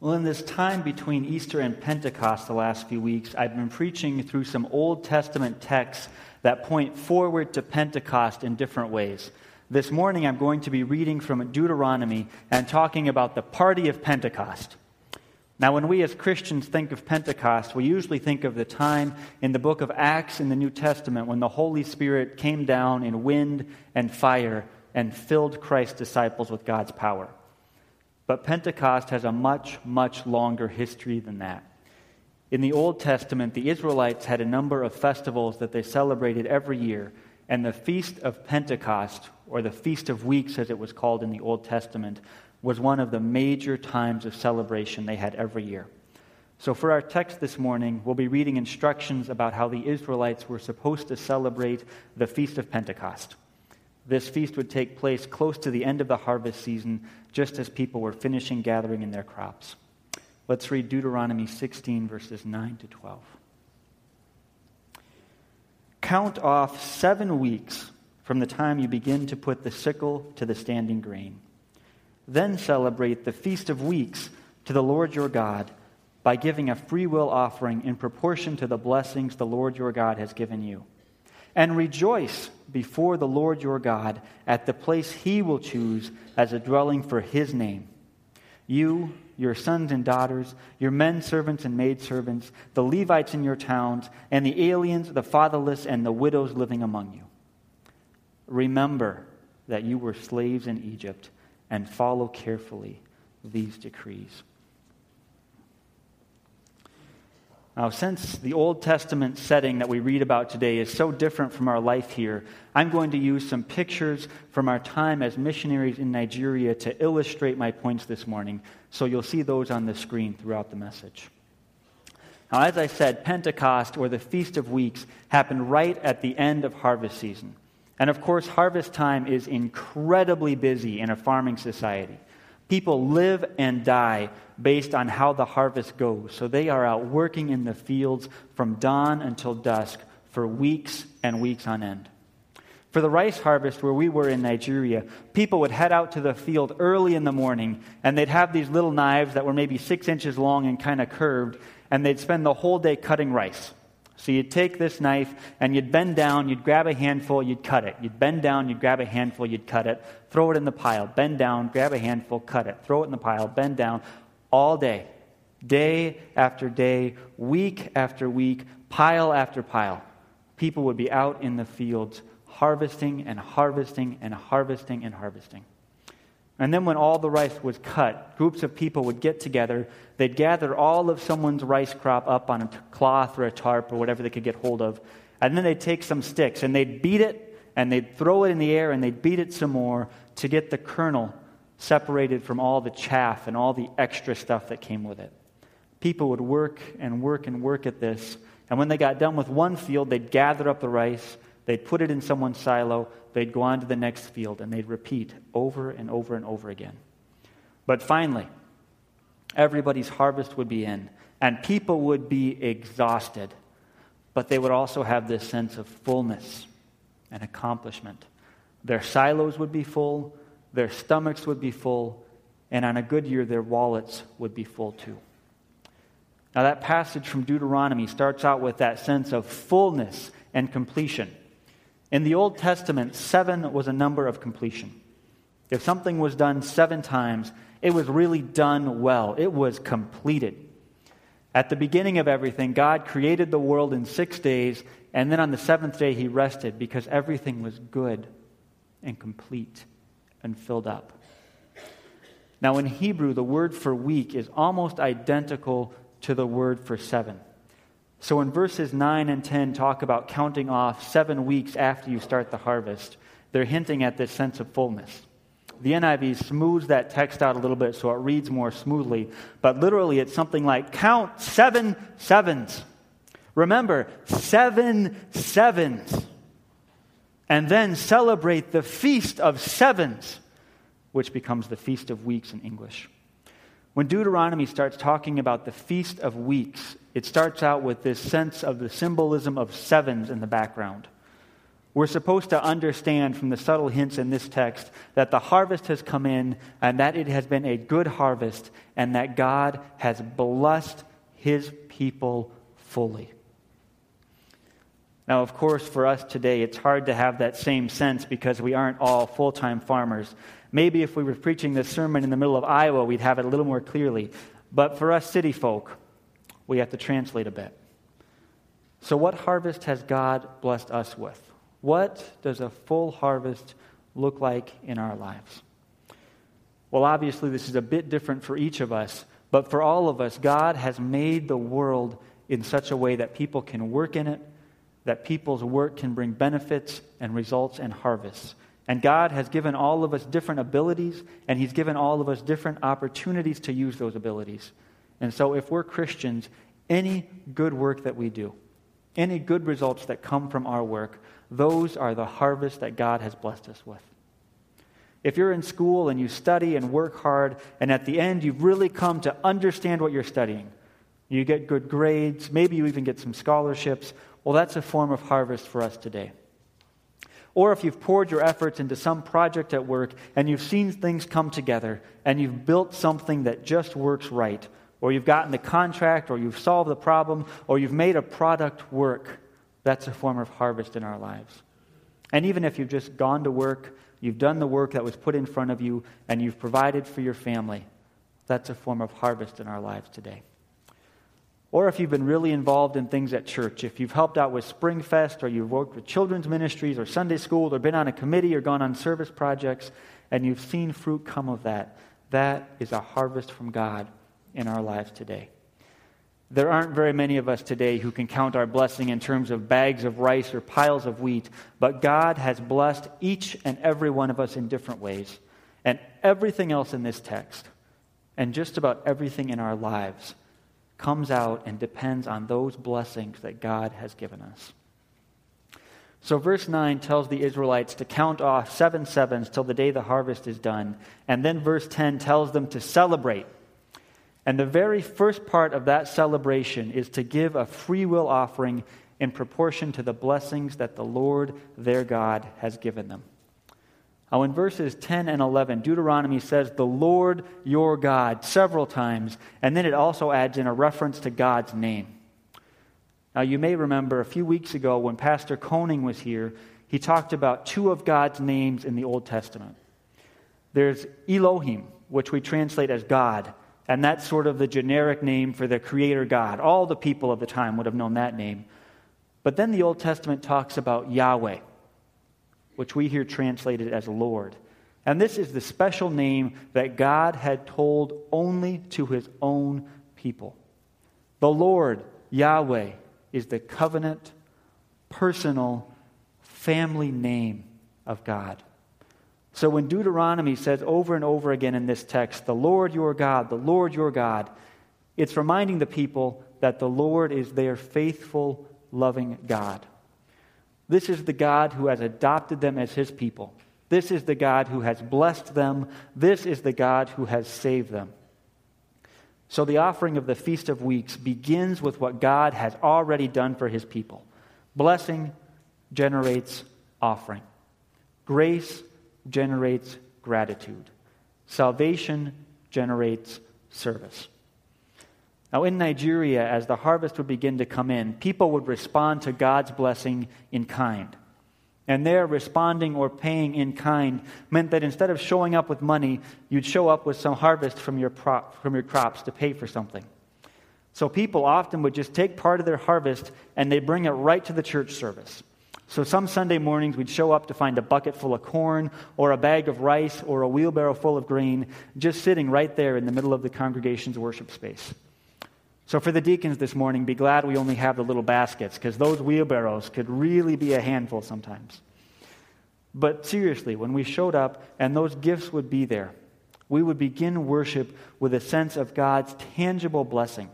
Well, in this time between Easter and Pentecost the last few weeks, I've been preaching through some Old Testament texts that point forward to Pentecost in different ways. This morning, I'm going to be reading from Deuteronomy and talking about the party of Pentecost. Now, when we as Christians think of Pentecost, we usually think of the time in the book of Acts in the New Testament when the Holy Spirit came down in wind and fire and filled Christ's disciples with God's power. But Pentecost has a much, much longer history than that. In the Old Testament, the Israelites had a number of festivals that they celebrated every year, and the Feast of Pentecost, or the Feast of Weeks as it was called in the Old Testament, was one of the major times of celebration they had every year. So, for our text this morning, we'll be reading instructions about how the Israelites were supposed to celebrate the Feast of Pentecost. This feast would take place close to the end of the harvest season, just as people were finishing gathering in their crops. Let's read Deuteronomy 16, verses 9 to 12. Count off seven weeks from the time you begin to put the sickle to the standing grain. Then celebrate the Feast of Weeks to the Lord your God by giving a freewill offering in proportion to the blessings the Lord your God has given you and rejoice before the Lord your God at the place he will choose as a dwelling for his name. You, your sons and daughters, your men servants and maidservants, the Levites in your towns, and the aliens, the fatherless, and the widows living among you. Remember that you were slaves in Egypt and follow carefully these decrees. Now, since the Old Testament setting that we read about today is so different from our life here, I'm going to use some pictures from our time as missionaries in Nigeria to illustrate my points this morning. So you'll see those on the screen throughout the message. Now, as I said, Pentecost, or the Feast of Weeks, happened right at the end of harvest season. And of course, harvest time is incredibly busy in a farming society. People live and die based on how the harvest goes. So they are out working in the fields from dawn until dusk for weeks and weeks on end. For the rice harvest where we were in Nigeria, people would head out to the field early in the morning and they'd have these little knives that were maybe six inches long and kind of curved, and they'd spend the whole day cutting rice. So you'd take this knife and you'd bend down, you'd grab a handful, you'd cut it. You'd bend down, you'd grab a handful, you'd cut it, throw it in the pile, bend down, grab a handful, cut it, throw it in the pile, bend down, all day, day after day, week after week, pile after pile. People would be out in the fields harvesting and harvesting and harvesting and harvesting. And then, when all the rice was cut, groups of people would get together. They'd gather all of someone's rice crop up on a cloth or a tarp or whatever they could get hold of. And then they'd take some sticks and they'd beat it and they'd throw it in the air and they'd beat it some more to get the kernel separated from all the chaff and all the extra stuff that came with it. People would work and work and work at this. And when they got done with one field, they'd gather up the rice, they'd put it in someone's silo, they'd go on to the next field, and they'd repeat over and over and over again. But finally, everybody's harvest would be in, and people would be exhausted, but they would also have this sense of fullness and accomplishment. Their silos would be full, their stomachs would be full, and on a good year, their wallets would be full too. Now, that passage from Deuteronomy starts out with that sense of fullness and completion. In the Old Testament, seven was a number of completion. If something was done seven times, it was really done well, it was completed. At the beginning of everything, God created the world in six days, and then on the seventh day, He rested because everything was good and complete and filled up. Now, in Hebrew, the word for week is almost identical to the word for seven. So, when verses 9 and 10 talk about counting off seven weeks after you start the harvest, they're hinting at this sense of fullness. The NIV smooths that text out a little bit so it reads more smoothly, but literally it's something like count seven sevens. Remember, seven sevens. And then celebrate the Feast of Sevens, which becomes the Feast of Weeks in English. When Deuteronomy starts talking about the Feast of Weeks, it starts out with this sense of the symbolism of sevens in the background. We're supposed to understand from the subtle hints in this text that the harvest has come in and that it has been a good harvest and that God has blessed his people fully. Now, of course, for us today, it's hard to have that same sense because we aren't all full time farmers. Maybe if we were preaching this sermon in the middle of Iowa, we'd have it a little more clearly. But for us city folk, we have to translate a bit. So, what harvest has God blessed us with? What does a full harvest look like in our lives? Well, obviously, this is a bit different for each of us, but for all of us, God has made the world in such a way that people can work in it, that people's work can bring benefits and results and harvests. And God has given all of us different abilities, and He's given all of us different opportunities to use those abilities. And so, if we're Christians, any good work that we do, any good results that come from our work, those are the harvest that God has blessed us with. If you're in school and you study and work hard, and at the end you've really come to understand what you're studying, you get good grades, maybe you even get some scholarships, well, that's a form of harvest for us today. Or if you've poured your efforts into some project at work and you've seen things come together and you've built something that just works right, or you've gotten the contract, or you've solved the problem, or you've made a product work, that's a form of harvest in our lives. And even if you've just gone to work, you've done the work that was put in front of you, and you've provided for your family, that's a form of harvest in our lives today. Or if you've been really involved in things at church, if you've helped out with Springfest, or you've worked with children's ministries, or Sunday school, or been on a committee, or gone on service projects, and you've seen fruit come of that, that is a harvest from God in our lives today. There aren't very many of us today who can count our blessing in terms of bags of rice or piles of wheat, but God has blessed each and every one of us in different ways. And everything else in this text, and just about everything in our lives, comes out and depends on those blessings that God has given us. So, verse 9 tells the Israelites to count off seven sevens till the day the harvest is done. And then verse 10 tells them to celebrate. And the very first part of that celebration is to give a free will offering in proportion to the blessings that the Lord their God has given them. Now, in verses 10 and 11, Deuteronomy says, the Lord your God, several times, and then it also adds in a reference to God's name. Now, you may remember a few weeks ago when Pastor Koning was here, he talked about two of God's names in the Old Testament. There's Elohim, which we translate as God, and that's sort of the generic name for the Creator God. All the people of the time would have known that name. But then the Old Testament talks about Yahweh which we hear translated as Lord. And this is the special name that God had told only to his own people. The Lord, Yahweh, is the covenant, personal, family name of God. So when Deuteronomy says over and over again in this text, the Lord your God, the Lord your God, it's reminding the people that the Lord is their faithful, loving God. This is the God who has adopted them as his people. This is the God who has blessed them. This is the God who has saved them. So the offering of the Feast of Weeks begins with what God has already done for his people. Blessing generates offering, grace generates gratitude, salvation generates service. Now, in Nigeria, as the harvest would begin to come in, people would respond to God's blessing in kind. And their responding or paying in kind meant that instead of showing up with money, you'd show up with some harvest from your, prop, from your crops to pay for something. So people often would just take part of their harvest and they bring it right to the church service. So some Sunday mornings we'd show up to find a bucket full of corn or a bag of rice or a wheelbarrow full of grain just sitting right there in the middle of the congregation's worship space. So, for the deacons this morning, be glad we only have the little baskets because those wheelbarrows could really be a handful sometimes. But seriously, when we showed up and those gifts would be there, we would begin worship with a sense of God's tangible blessing.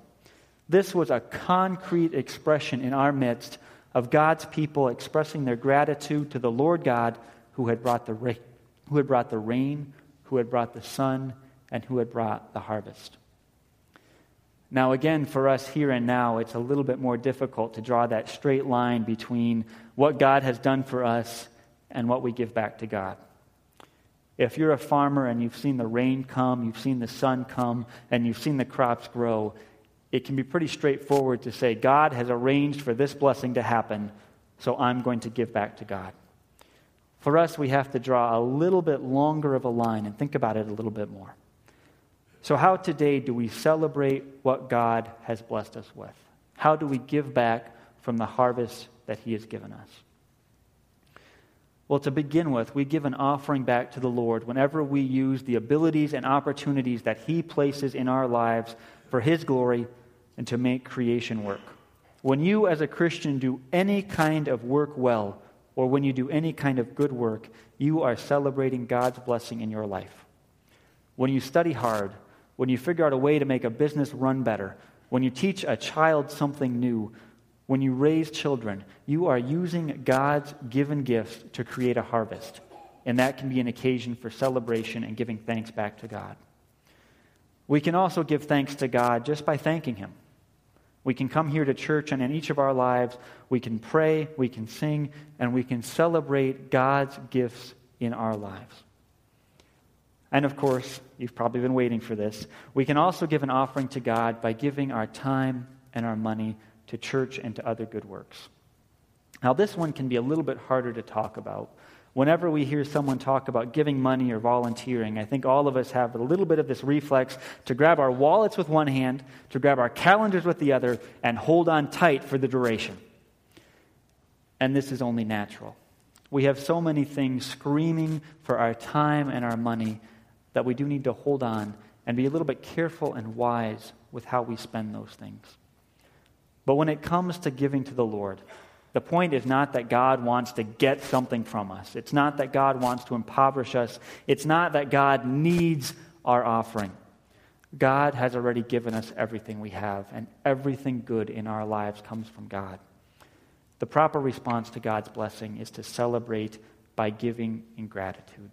This was a concrete expression in our midst of God's people expressing their gratitude to the Lord God who had brought the rain, who had brought the rain, who had brought the sun, and who had brought the harvest. Now, again, for us here and now, it's a little bit more difficult to draw that straight line between what God has done for us and what we give back to God. If you're a farmer and you've seen the rain come, you've seen the sun come, and you've seen the crops grow, it can be pretty straightforward to say, God has arranged for this blessing to happen, so I'm going to give back to God. For us, we have to draw a little bit longer of a line and think about it a little bit more. So, how today do we celebrate what God has blessed us with? How do we give back from the harvest that He has given us? Well, to begin with, we give an offering back to the Lord whenever we use the abilities and opportunities that He places in our lives for His glory and to make creation work. When you, as a Christian, do any kind of work well, or when you do any kind of good work, you are celebrating God's blessing in your life. When you study hard, when you figure out a way to make a business run better, when you teach a child something new, when you raise children, you are using God's given gifts to create a harvest. And that can be an occasion for celebration and giving thanks back to God. We can also give thanks to God just by thanking Him. We can come here to church, and in each of our lives, we can pray, we can sing, and we can celebrate God's gifts in our lives. And of course, you've probably been waiting for this, we can also give an offering to God by giving our time and our money to church and to other good works. Now, this one can be a little bit harder to talk about. Whenever we hear someone talk about giving money or volunteering, I think all of us have a little bit of this reflex to grab our wallets with one hand, to grab our calendars with the other, and hold on tight for the duration. And this is only natural. We have so many things screaming for our time and our money that we do need to hold on and be a little bit careful and wise with how we spend those things. But when it comes to giving to the Lord, the point is not that God wants to get something from us. It's not that God wants to impoverish us. It's not that God needs our offering. God has already given us everything we have, and everything good in our lives comes from God. The proper response to God's blessing is to celebrate by giving in gratitude.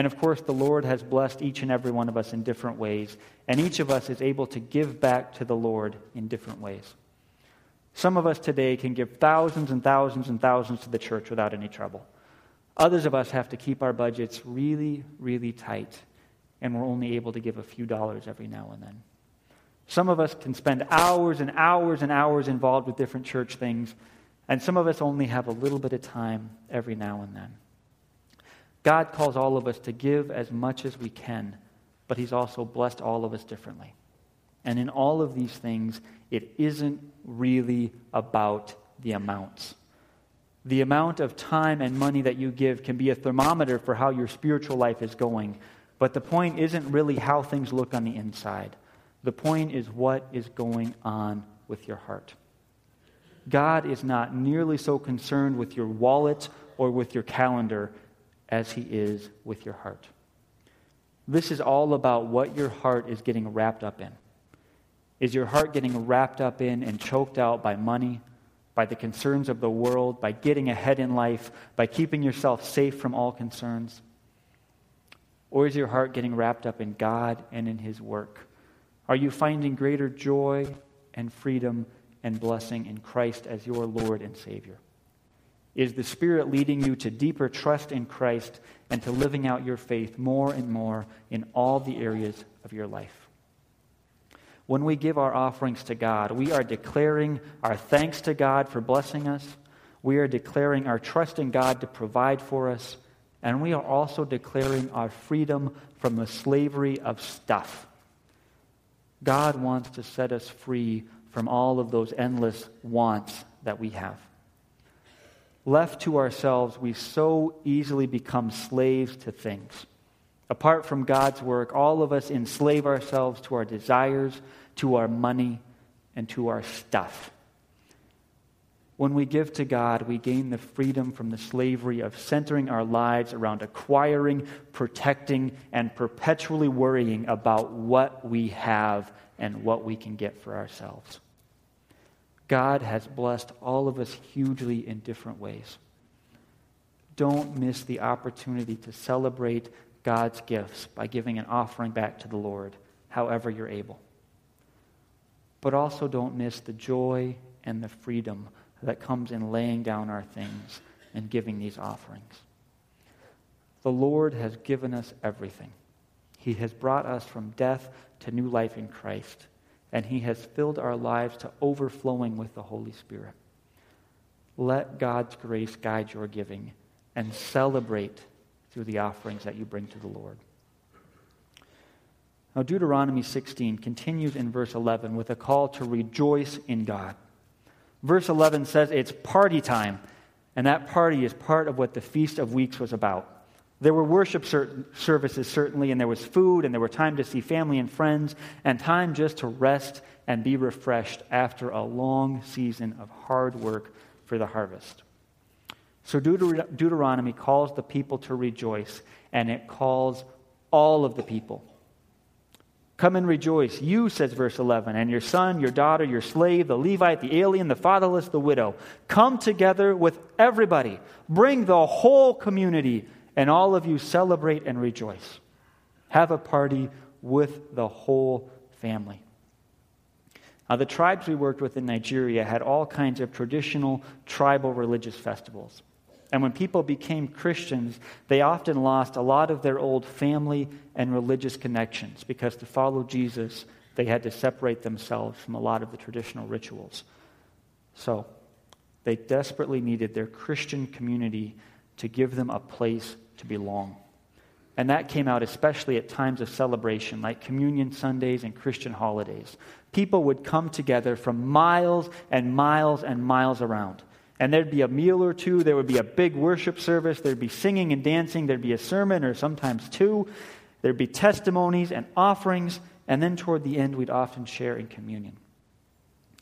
And of course, the Lord has blessed each and every one of us in different ways, and each of us is able to give back to the Lord in different ways. Some of us today can give thousands and thousands and thousands to the church without any trouble. Others of us have to keep our budgets really, really tight, and we're only able to give a few dollars every now and then. Some of us can spend hours and hours and hours involved with different church things, and some of us only have a little bit of time every now and then. God calls all of us to give as much as we can, but He's also blessed all of us differently. And in all of these things, it isn't really about the amounts. The amount of time and money that you give can be a thermometer for how your spiritual life is going. But the point isn't really how things look on the inside. The point is what is going on with your heart. God is not nearly so concerned with your wallet or with your calendar as he is with your heart. This is all about what your heart is getting wrapped up in. Is your heart getting wrapped up in and choked out by money, by the concerns of the world, by getting ahead in life, by keeping yourself safe from all concerns? Or is your heart getting wrapped up in God and in His work? Are you finding greater joy and freedom and blessing in Christ as your Lord and Savior? Is the Spirit leading you to deeper trust in Christ and to living out your faith more and more in all the areas of your life? when we give our offerings to God, we are declaring our thanks to God for blessing us. We are declaring our trust in God to provide for us. And we are also declaring our freedom from the slavery of stuff. God wants to set us free from all of those endless wants that we have. Left to ourselves, we so easily become slaves to things. Apart from God's work, all of us enslave ourselves to our desires, to our money, and to our stuff. When we give to God, we gain the freedom from the slavery of centering our lives around acquiring, protecting, and perpetually worrying about what we have and what we can get for ourselves. God has blessed all of us hugely in different ways. Don't miss the opportunity to celebrate God's gifts by giving an offering back to the Lord, however you're able. but also don't miss the joy and the freedom that comes in laying down our things and giving these offerings. The Lord has given us everything. He has brought us from death to new life in Christ, and He has filled our lives to overflowing with the Holy Spirit. Let God's grace guide your giving and celebrate through the offerings that you bring to the Lord. Now, Deuteronomy 16 continues in verse 11 with a call to rejoice in God. Verse 11 says it's party time, and that party is part of what the Feast of Weeks was about. There were worship services, certainly, and there was food, and there were time to see family and friends, and time just to rest and be refreshed after a long season of hard work for the harvest. So Deuter- Deuteronomy calls the people to rejoice, and it calls all of the people. Come and rejoice, you, says verse 11, and your son, your daughter, your slave, the Levite, the alien, the fatherless, the widow. Come together with everybody. Bring the whole community and all of you celebrate and rejoice. Have a party with the whole family. Now, the tribes we worked with in Nigeria had all kinds of traditional tribal religious festivals. And when people became Christians, they often lost a lot of their old family and religious connections because to follow Jesus, they had to separate themselves from a lot of the traditional rituals. So, they desperately needed their Christian community to give them a place to belong. And that came out especially at times of celebration, like communion Sundays and Christian holidays. People would come together from miles and miles and miles around. And there'd be a meal or two, there would be a big worship service, there'd be singing and dancing, there'd be a sermon or sometimes two, there'd be testimonies and offerings, and then toward the end, we'd often share in communion.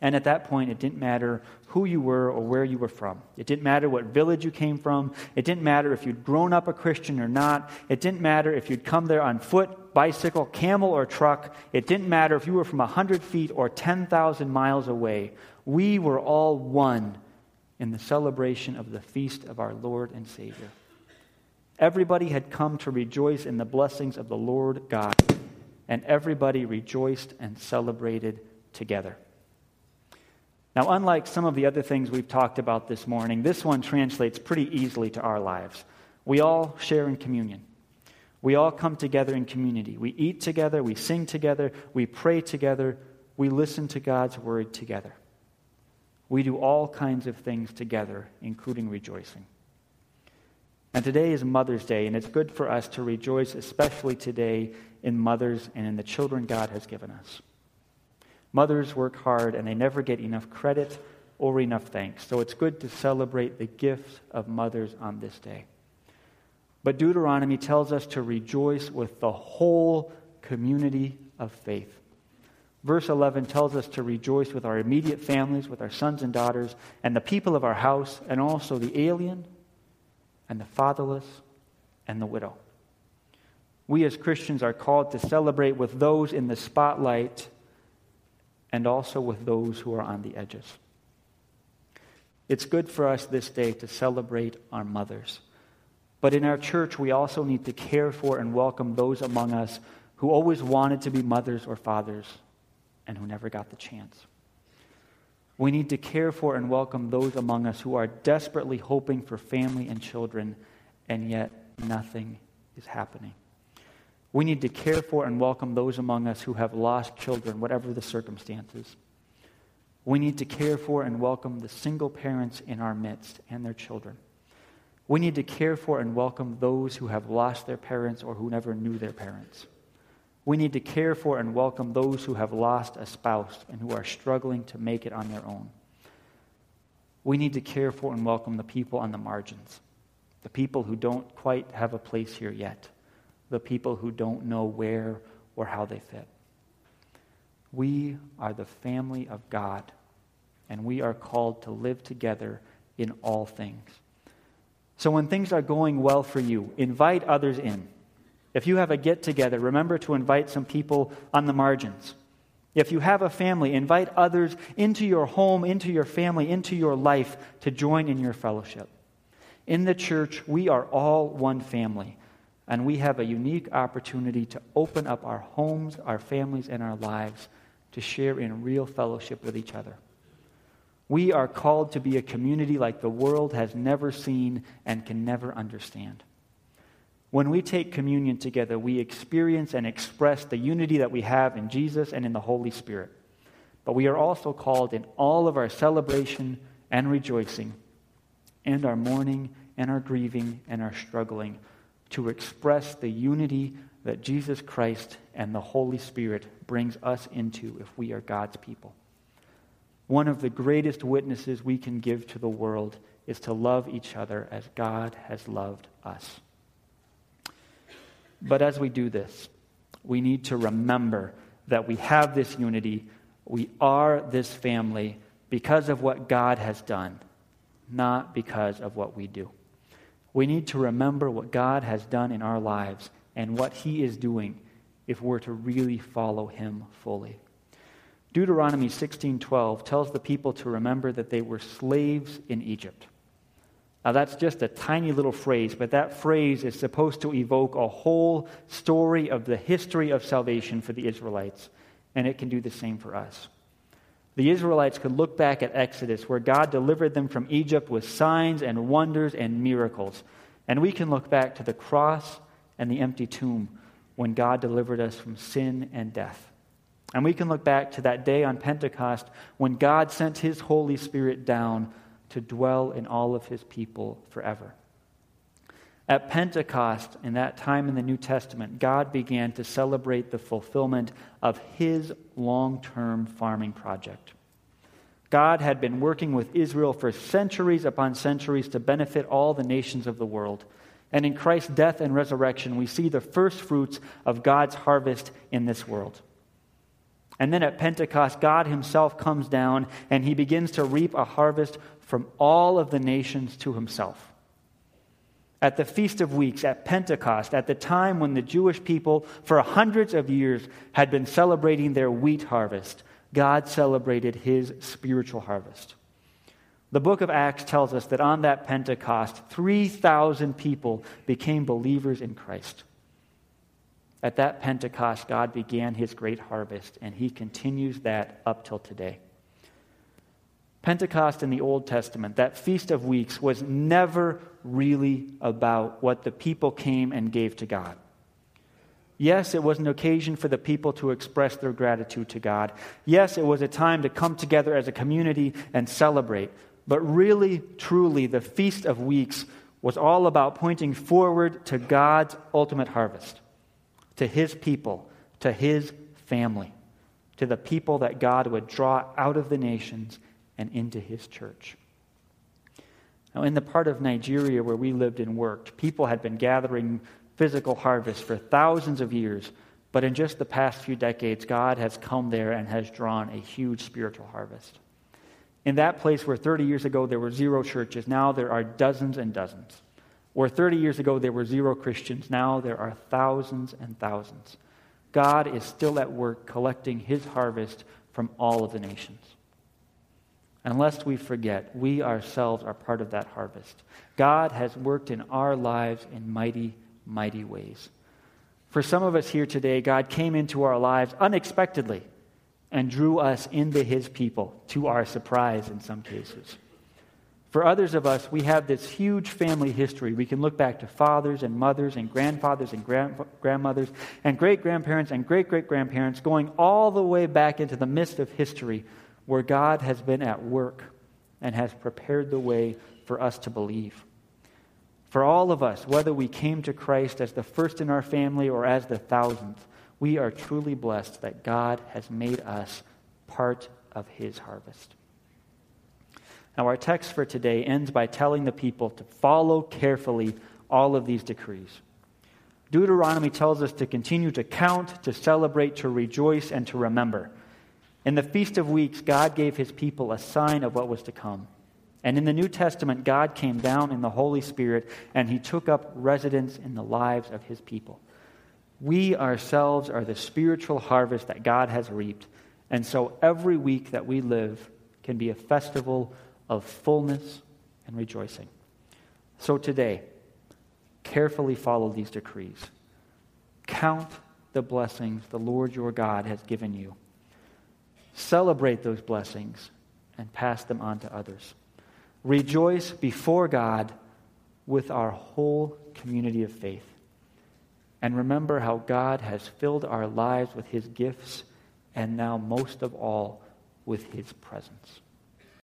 And at that point, it didn't matter who you were or where you were from. It didn't matter what village you came from. It didn't matter if you'd grown up a Christian or not. It didn't matter if you'd come there on foot, bicycle, camel, or truck. It didn't matter if you were from 100 feet or 10,000 miles away. We were all one in the celebration of the feast of our Lord and Savior. Everybody had come to rejoice in the blessings of the Lord God, and everybody rejoiced and celebrated together. Now, unlike some of the other things we've talked about this morning, this one translates pretty easily to our lives. We all share in communion. We all come together in community. We eat together, we sing together, we pray together, we listen to God's word together. We do all kinds of things together, including rejoicing. And today is Mother's Day, and it's good for us to rejoice, especially today, in mothers and in the children God has given us. Mothers work hard and they never get enough credit or enough thanks. So it's good to celebrate the gift of mothers on this day. But Deuteronomy tells us to rejoice with the whole community of faith. Verse 11 tells us to rejoice with our immediate families, with our sons and daughters, and the people of our house, and also the alien, and the fatherless, and the widow. We as Christians are called to celebrate with those in the spotlight and also with those who are on the edges. It's good for us this day to celebrate our mothers. But in our church, we also need to care for and welcome those among us who always wanted to be mothers or fathers and who never got the chance. We need to care for and welcome those among us who are desperately hoping for family and children, and yet nothing is happening. We need to care for and welcome those among us who have lost children, whatever the circumstances. We need to care for and welcome the single parents in our midst and their children. We need to care for and welcome those who have lost their parents or who never knew their parents. We need to care for and welcome those who have lost a spouse and who are struggling to make it on their own. We need to care for and welcome the people on the margins, the people who don't quite have a place here yet the people who don't know where or how they fit. We are the family of God, and we are called to live together in all things. So when things are going well for you, invite others in. If you have a get together, remember to invite some people on the margins. If you have a family, invite others into your home, into your family, into your life to join in your fellowship. In the church, we are all one family. And we have a unique opportunity to open up our homes, our families, and our lives to share in real fellowship with each other. We are called to be a community like the world has never seen and can never understand. When we take communion together, we experience and express the unity that we have in Jesus and in the Holy Spirit. But we are also called in all of our celebration and rejoicing, and our mourning and our grieving and our struggling, to express the unity that Jesus Christ and the Holy Spirit brings us into if we are God's people. One of the greatest witnesses we can give to the world is to love each other as God has loved us. But as we do this, we need to remember that we have this unity. We are this family because of what God has done, not because of what we do. We need to remember what God has done in our lives and what He is doing if we're to really follow Him fully. Deuteronomy 16:12 tells the people to remember that they were slaves in Egypt. Now, that's just a tiny little phrase, but that phrase is supposed to evoke a whole story of the history of salvation for the Israelites, and it can do the same for us. The Israelites could look back at Exodus, where God delivered them from Egypt with signs and wonders and miracles. And we can look back to the cross and the empty tomb when God delivered us from sin and death. And we can look back to that day on Pentecost when God sent his Holy Spirit down to dwell in all of his people forever. At Pentecost, in that time in the New Testament, God began to celebrate the fulfillment of his long term farming project. God had been working with Israel for centuries upon centuries to benefit all the nations of the world. And in Christ's death and resurrection, we see the first fruits of God's harvest in this world. And then at Pentecost, God Himself comes down and He begins to reap a harvest from all of the nations to Himself. At the Feast of Weeks, at Pentecost, at the time when the Jewish people for hundreds of years had been celebrating their wheat harvest, God celebrated His spiritual harvest. The book of Acts tells us that on that Pentecost, 3,000 people became believers in Christ. At that Pentecost, God began his great harvest, and he continues that up till today. Pentecost in the Old Testament, that Feast of Weeks, was never really about what the people came and gave to God. Yes, it was an occasion for the people to express their gratitude to God. Yes, it was a time to come together as a community and celebrate. But really, truly, the Feast of Weeks was all about pointing forward to God's ultimate harvest to his people, to his family, to the people that God would draw out of the nations and into his church. Now, in the part of Nigeria where we lived and worked, people had been gathering physical harvests for thousands of years, but in just the past few decades, God has come there and has drawn a huge spiritual harvest. In that place where 30 years ago there were zero churches, now there are dozens and dozens. Where 30 years ago there were zero Christians, now there are thousands and thousands. God is still at work collecting his harvest from all of the nations. Unless we forget, we ourselves are part of that harvest. God has worked in our lives in mighty, mighty ways. For some of us here today, God came into our lives unexpectedly and drew us into his people, to our surprise in some cases. For others of us, we have this huge family history. We can look back to fathers and mothers and grandfathers and grand- grandmothers and great grandparents and great great grandparents, going all the way back into the midst of history where God has been at work and has prepared the way for us to believe. For all of us, whether we came to Christ as the first in our family or as the thousandth, we are truly blessed that God has made us part of his harvest. Now, our text for today ends by telling the people to follow carefully all of these decrees. Deuteronomy tells us to continue to count, to celebrate, to rejoice, and to remember. In the Feast of Weeks, God gave his people a sign of what was to come. And in the New Testament, God came down in the Holy Spirit and he took up residence in the lives of his people. We ourselves are the spiritual harvest that God has reaped. And so every week that we live can be a festival of fullness and rejoicing. So today, carefully follow these decrees. Count the blessings the Lord your God has given you. Celebrate those blessings, and pass them on to others. Rejoice before God with our whole community of faith. And remember how God has filled our lives with his gifts and now, most of all, with his presence.